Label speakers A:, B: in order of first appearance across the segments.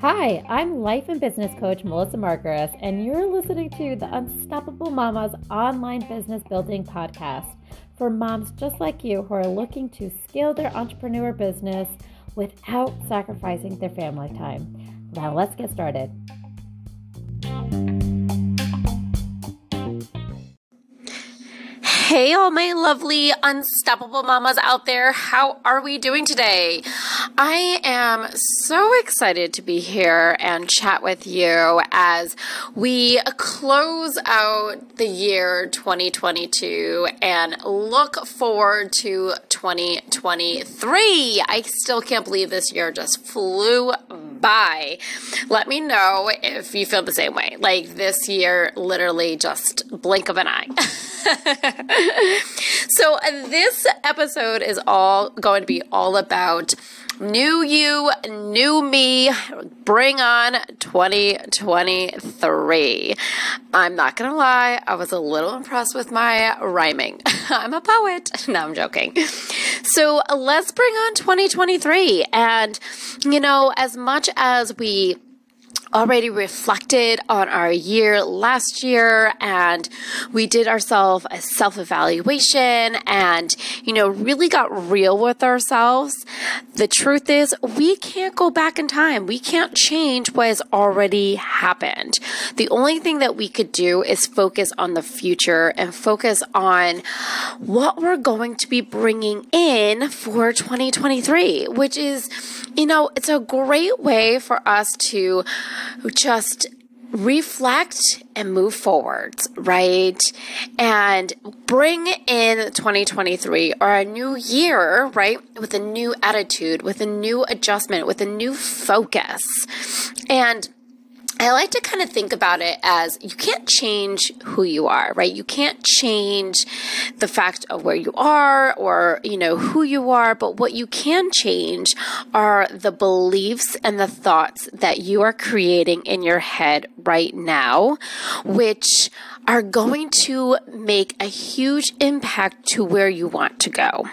A: Hi, I'm life and business coach Melissa Margaris, and you're listening to the Unstoppable Mamas online business building podcast for moms just like you who are looking to scale their entrepreneur business without sacrificing their family time. Now, let's get started.
B: Hey, all my lovely unstoppable mamas out there. How are we doing today? I am so excited to be here and chat with you as we close out the year 2022 and look forward to 2023. I still can't believe this year just flew by. Let me know if you feel the same way. Like this year, literally just blink of an eye. so, this episode is all going to be all about new you, new me. Bring on 2023. I'm not going to lie, I was a little impressed with my rhyming. I'm a poet. No, I'm joking. So, let's bring on 2023. And, you know, as much as we already reflected on our year last year and we did ourselves a self evaluation and, you know, really got real with ourselves. The truth is, we can't go back in time. We can't change what has already happened. The only thing that we could do is focus on the future and focus on what we're going to be bringing in for 2023, which is, you know, it's a great way for us to just reflect and move forward, right? And bring in 2023 or a new year, right? With a new attitude, with a new adjustment, with a new focus. And I like to kind of think about it as you can't change who you are, right? You can't change the fact of where you are or, you know, who you are, but what you can change are the beliefs and the thoughts that you are creating in your head right now, which are going to make a huge impact to where you want to go.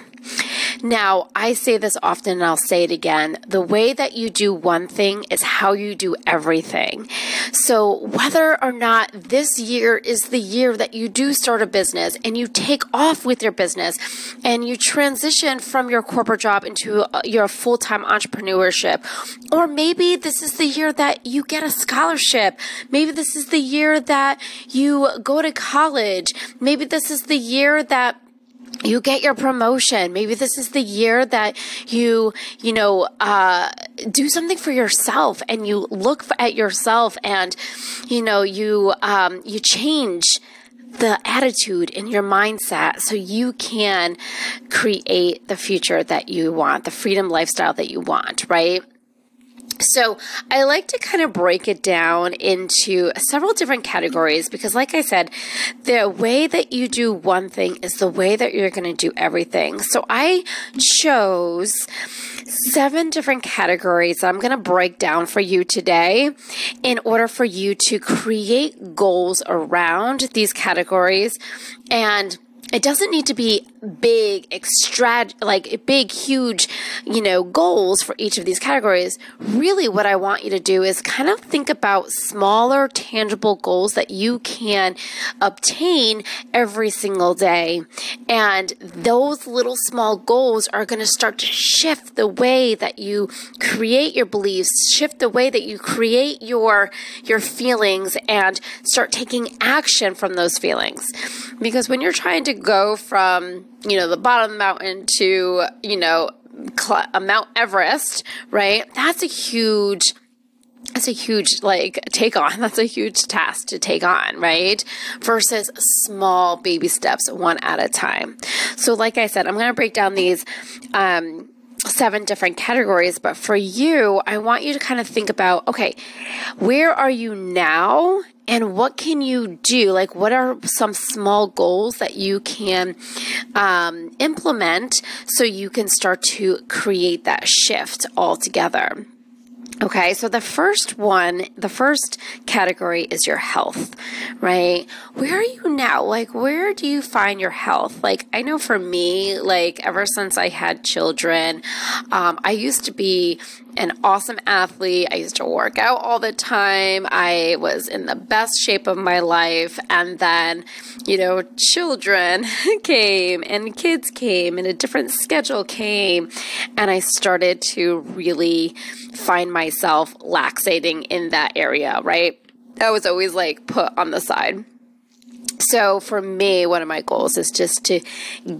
B: Now, I say this often and I'll say it again. The way that you do one thing is how you do everything. So, whether or not this year is the year that you do start a business and you take off with your business and you transition from your corporate job into uh, your full time entrepreneurship, or maybe this is the year that you get a scholarship, maybe this is the year that you go to college, maybe this is the year that you get your promotion. Maybe this is the year that you, you know, uh, do something for yourself and you look at yourself and, you know, you, um, you change the attitude in your mindset so you can create the future that you want, the freedom lifestyle that you want, right? So I like to kind of break it down into several different categories because, like I said, the way that you do one thing is the way that you're going to do everything. So I chose seven different categories I'm going to break down for you today in order for you to create goals around these categories and it doesn't need to be big extra like big huge you know goals for each of these categories really what i want you to do is kind of think about smaller tangible goals that you can obtain every single day. And those little small goals are going to start to shift the way that you create your beliefs shift the way that you create your your feelings and start taking action from those feelings. Because when you're trying to go from you know, the bottom of the mountain to, you know, cl- Mount Everest, right? That's a huge that's a huge like take on. That's a huge task to take on right? Versus small baby steps one at a time. So like i said i'm going to break down these um, seven different categories but for you i want you to kind of think about okay where are you now and what can you do? Like, what are some small goals that you can um, implement so you can start to create that shift altogether? Okay, so the first one, the first category is your health, right? Where are you now? Like, where do you find your health? Like, I know for me, like, ever since I had children, um, I used to be an awesome athlete. I used to work out all the time. I was in the best shape of my life. And then, you know, children came and kids came and a different schedule came. And I started to really find myself laxating in that area, right? I was always like put on the side. So for me, one of my goals is just to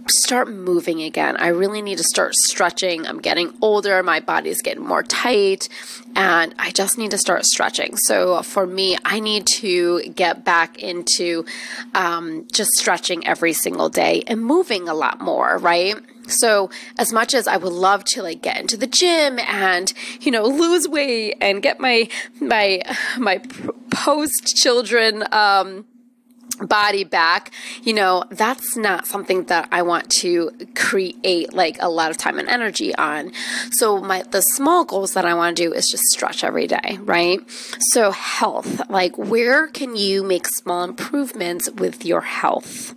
B: start moving again. I really need to start stretching. I'm getting older, my body's getting more tight, and I just need to start stretching. So for me, I need to get back into um, just stretching every single day and moving a lot more, right? So as much as I would love to like get into the gym and you know lose weight and get my my my post children um body back, you know, that's not something that I want to create like a lot of time and energy on. So my the small goals that I want to do is just stretch every day, right? So health, like where can you make small improvements with your health?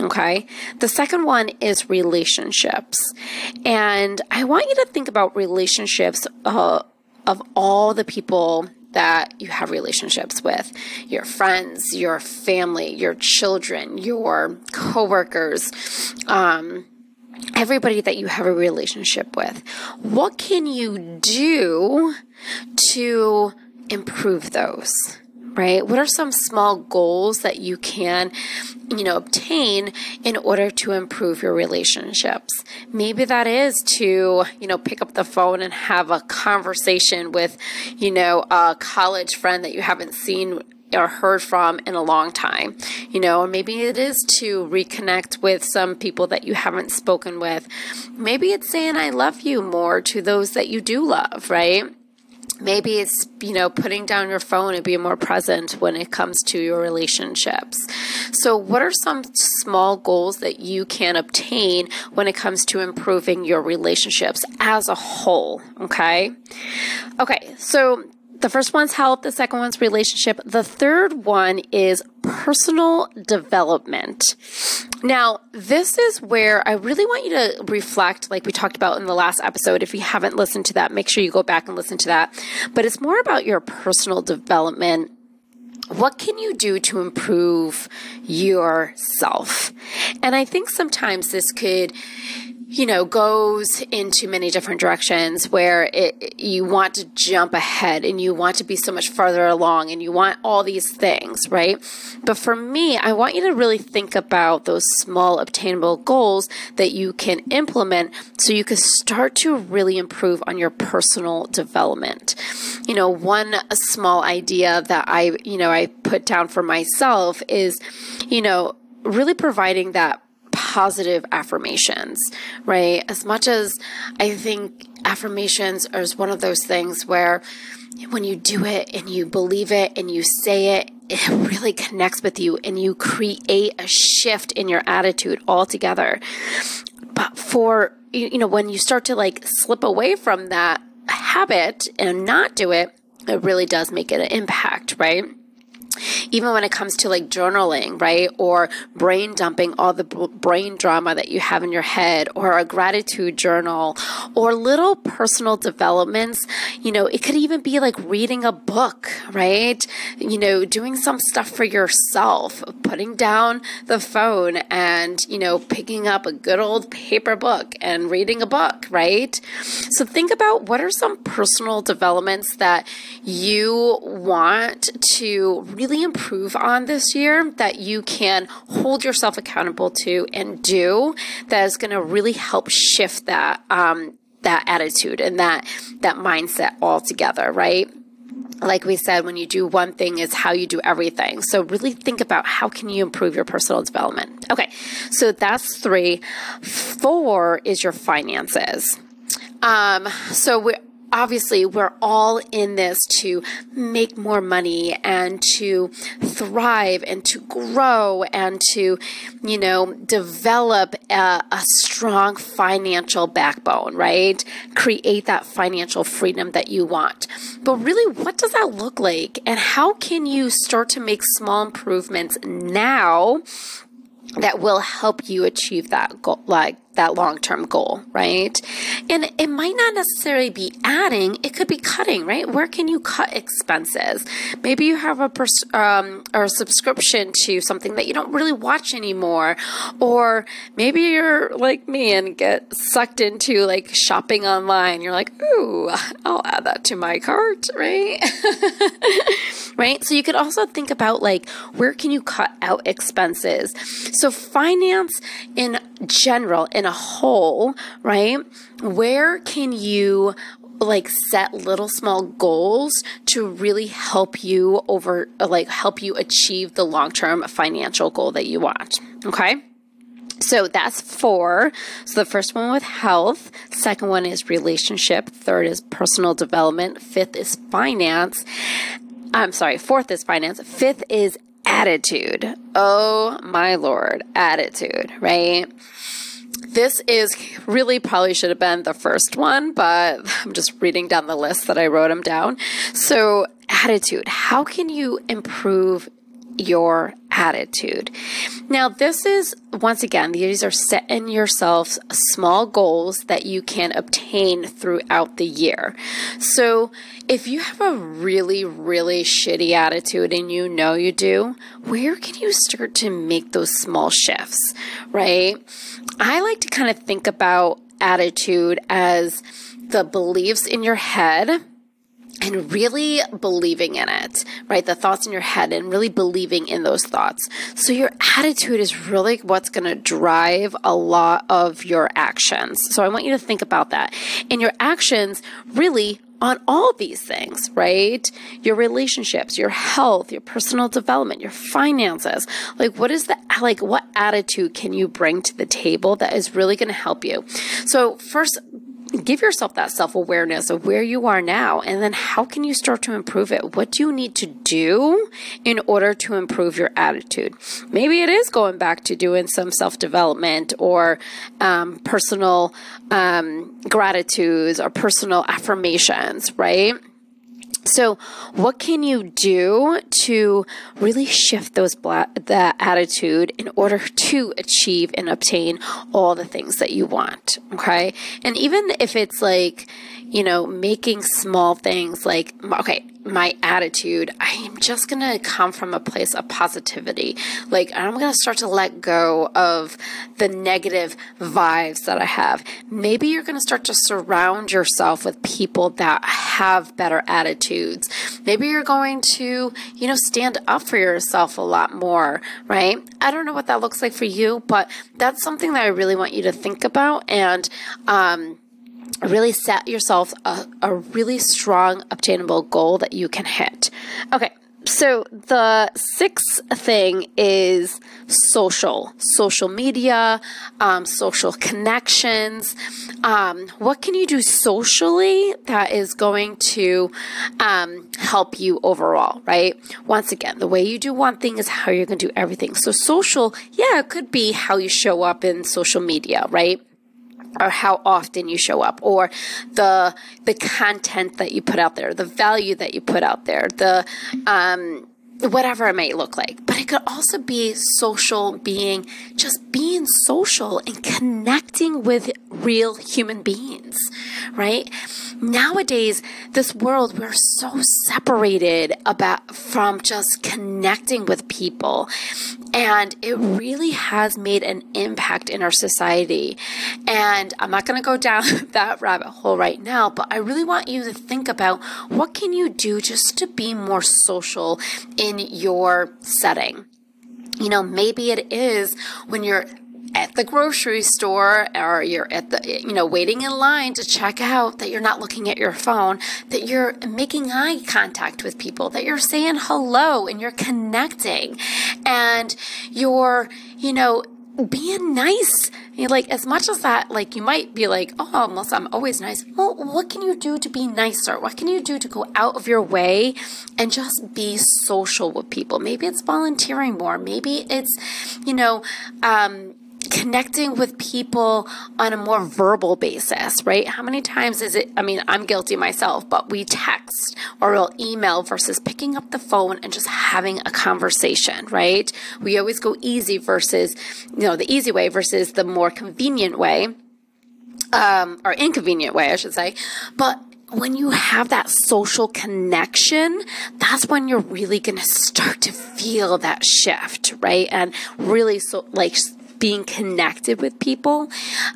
B: Okay? The second one is relationships. And I want you to think about relationships uh, of all the people that you have relationships with your friends, your family, your children, your coworkers, um, everybody that you have a relationship with. What can you do to improve those? Right? What are some small goals that you can, you know, obtain in order to improve your relationships? Maybe that is to, you know, pick up the phone and have a conversation with, you know, a college friend that you haven't seen or heard from in a long time, you know, or maybe it is to reconnect with some people that you haven't spoken with. Maybe it's saying I love you more to those that you do love, right? Maybe it's you know putting down your phone and being more present when it comes to your relationships. So what are some small goals that you can obtain when it comes to improving your relationships as a whole okay? Okay so the first one's health, the second one's relationship. The third one is personal development. Now, this is where I really want you to reflect, like we talked about in the last episode. If you haven't listened to that, make sure you go back and listen to that. But it's more about your personal development what can you do to improve yourself? And I think sometimes this could you know, goes into many different directions where it, you want to jump ahead and you want to be so much farther along and you want all these things, right? But for me, I want you to really think about those small obtainable goals that you can implement so you can start to really improve on your personal development. You know, one small idea that I, you know, I put down for myself is, you know, really providing that positive affirmations, right? As much as I think affirmations is one of those things where when you do it and you believe it and you say it, it really connects with you and you create a shift in your attitude altogether. But for, you know, when you start to like slip away from that habit and not do it, it really does make it an impact, right? Even when it comes to like journaling, right? Or brain dumping all the brain drama that you have in your head, or a gratitude journal, or little personal developments. You know, it could even be like reading a book, right? You know, doing some stuff for yourself, putting down the phone and, you know, picking up a good old paper book and reading a book, right? So think about what are some personal developments that you want to really improve on this year that you can hold yourself accountable to and do that is going to really help shift that um, that attitude and that that mindset altogether, right? like we said when you do one thing is how you do everything. So really think about how can you improve your personal development. Okay so that's three. Four is your finances. Um, so we obviously we're all in this to make more money and to thrive and to grow and to, you know, develop a, a strong financial backbone, right? Create that financial freedom that you want. But really, what does that look like? And how can you start to make small improvements now that will help you achieve that goal, like that long term goal, right? And it might not necessarily be adding, it could be cutting, right? Where can you cut expenses? Maybe you have a, pers- um, or a subscription to something that you don't really watch anymore. Or maybe you're like me and get sucked into like shopping online. You're like, ooh, I'll add that to my cart, right? right? So you could also think about like, where can you cut out expenses? So finance in general, in a whole, right? Where can you like set little small goals to really help you over like help you achieve the long-term financial goal that you want okay so that's four. So the first one with health, second one is relationship, third is personal development, fifth is finance. I'm sorry, fourth is finance, fifth is attitude. Oh my lord, attitude, right? This is really probably should have been the first one, but I'm just reading down the list that I wrote them down. So, attitude. How can you improve your attitude. Now, this is once again, these are setting yourself small goals that you can obtain throughout the year. So, if you have a really, really shitty attitude and you know you do, where can you start to make those small shifts, right? I like to kind of think about attitude as the beliefs in your head and really believing in it, right? The thoughts in your head and really believing in those thoughts. So your attitude is really what's going to drive a lot of your actions. So I want you to think about that. And your actions really on all these things, right? Your relationships, your health, your personal development, your finances. Like, what is the, like, what attitude can you bring to the table that is really going to help you? So, first, give yourself that self awareness of where you are now and then how can you start to improve it? What do you need to do in order to improve your attitude? Maybe it is going back to doing some self development or um, personal um, gratitudes or personal affirmations, right? So, what can you do to really shift those bla- that attitude in order to achieve and obtain all the things that you want? Okay, and even if it's like you know, making small things like, okay, my attitude, I am just going to come from a place of positivity. Like, I'm going to start to let go of the negative vibes that I have. Maybe you're going to start to surround yourself with people that have better attitudes. Maybe you're going to, you know, stand up for yourself a lot more, right? I don't know what that looks like for you, but that's something that I really want you to think about. And, um, really set yourself a, a really strong, obtainable goal that you can hit. Okay, so the sixth thing is social, social media, um, social connections. Um, what can you do socially that is going to um, help you overall, right? Once again, the way you do one thing is how you're going to do everything. So social, yeah, it could be how you show up in social media, right? Or how often you show up or the the content that you put out there the value that you put out there the um whatever it may look like. But it could also be social being, just being social and connecting with real human beings, right? Nowadays, this world, we're so separated about from just connecting with people. And it really has made an impact in our society. And I'm not going to go down that rabbit hole right now, but I really want you to think about what can you do just to be more social in your setting. You know, maybe it is when you're the grocery store or you're at the you know waiting in line to check out that you're not looking at your phone that you're making eye contact with people that you're saying hello and you're connecting and you're you know being nice. like as much as that, like you might be like, oh, Melissa, I'm always nice. Well, what can you do to be nicer? What can you do to go out of your way and just be social with people? Maybe it's volunteering more. Maybe it's, you know, um, connecting with people on a more verbal basis, right? How many times is it? I mean, I'm guilty myself, but we text or we'll email versus picking up the phone and just having a conversation, right? We always go easy versus, you know, the easy way versus the more convenient way, um, or inconvenient way, I should say. But when you have that social connection, that's when you're really going to start to feel that shift, right? And really so like being connected with people,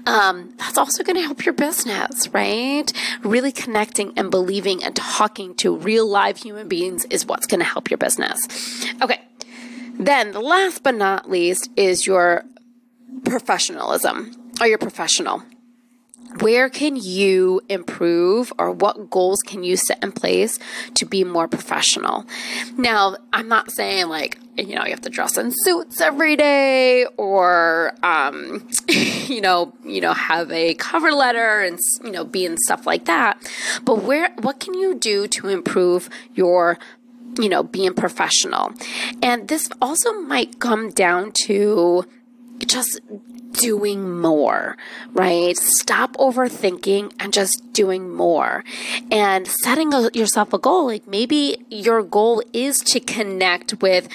B: um, that's also going to help your business, right? Really connecting and believing and talking to real live human beings is what's going to help your business. Okay. Then, the last but not least is your professionalism or your professional where can you improve or what goals can you set in place to be more professional? Now, I'm not saying like, you know, you have to dress in suits every day or, um, you know, you know, have a cover letter and, you know, be in stuff like that. But where, what can you do to improve your you know, being professional. And this also might come down to just doing more, right? Stop overthinking and just doing more and setting a, yourself a goal. Like maybe your goal is to connect with,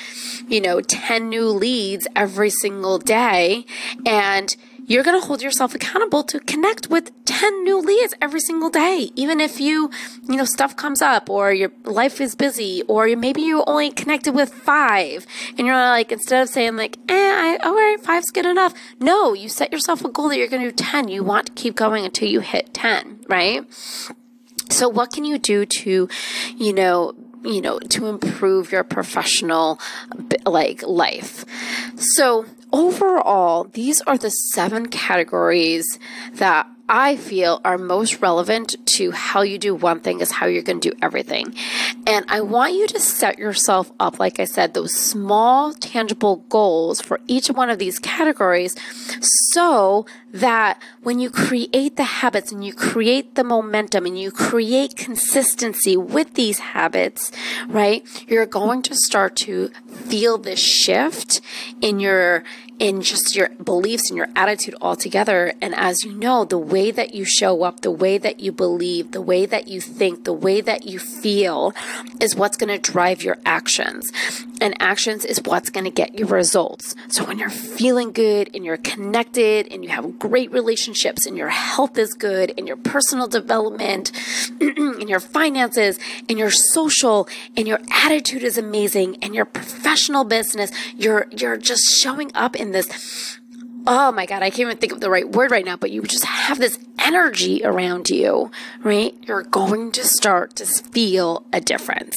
B: you know, 10 new leads every single day and you're going to hold yourself accountable to connect with 10 new leads every single day. Even if you, you know, stuff comes up or your life is busy or maybe you only connected with five and you're like, instead of saying like, eh, I, all right, five's good enough. No, you set yourself a goal that you're going to do 10. You want to keep going until you hit 10, right? So what can you do to, you know, you know, to improve your professional like life. So overall, these are the seven categories that I feel are most relevant to how you do one thing is how you're going to do everything. And I want you to set yourself up, like I said, those small, tangible goals for each one of these categories so that when you create the habits and you create the momentum and you create consistency with these habits, right, you're going to start to feel this shift in your in just your beliefs and your attitude altogether. And as you know, the way that you show up, the way that you believe, the way that you think, the way that you feel is what's going to drive your actions. And actions is what's going to get you results. So when you're feeling good and you're connected and you have great relationships and your health is good and your personal development and your finances and your social and your attitude is amazing and your professional business, you're, you're just showing up in this oh my God, I can't even think of the right word right now, but you just have this energy around you, right? You're going to start to feel a difference.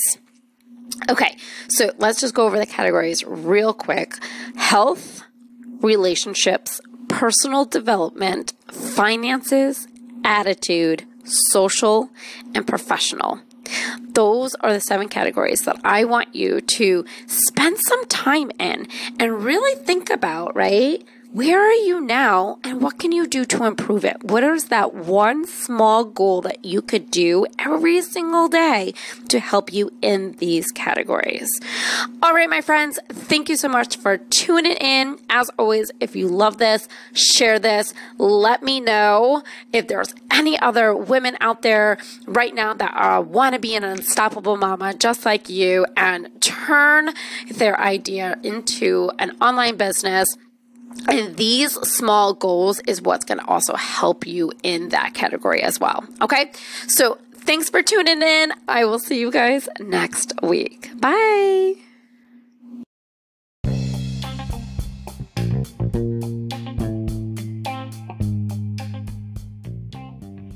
B: Okay, so let's just go over the categories real quick health, relationships, personal development, finances, attitude, social, and professional. Those are the seven categories that I want you to spend some time in and really think about, right? Where are you now and what can you do to improve it? What is that one small goal that you could do every single day to help you in these categories? All right, my friends, thank you so much for tuning in. As always, if you love this, share this. Let me know if there's any other women out there right now that uh, want to be an unstoppable mama just like you and turn their idea into an online business and these small goals is what's going to also help you in that category as well. Okay. So thanks for tuning in. I will see you guys next week. Bye.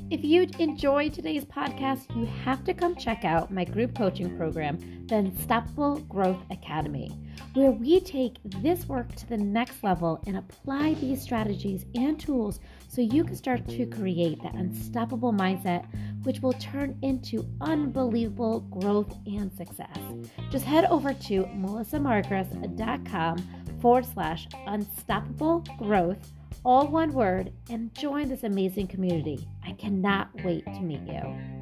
A: If you enjoyed today's podcast, you have to come check out my group coaching program, the Unstoppable Growth Academy, where we take this work to the next level and apply these strategies and tools so you can start to create that unstoppable mindset, which will turn into unbelievable growth and success. Just head over to melissamarcus.com forward slash unstoppable growth, all one word, and join this amazing community. I cannot wait to meet you.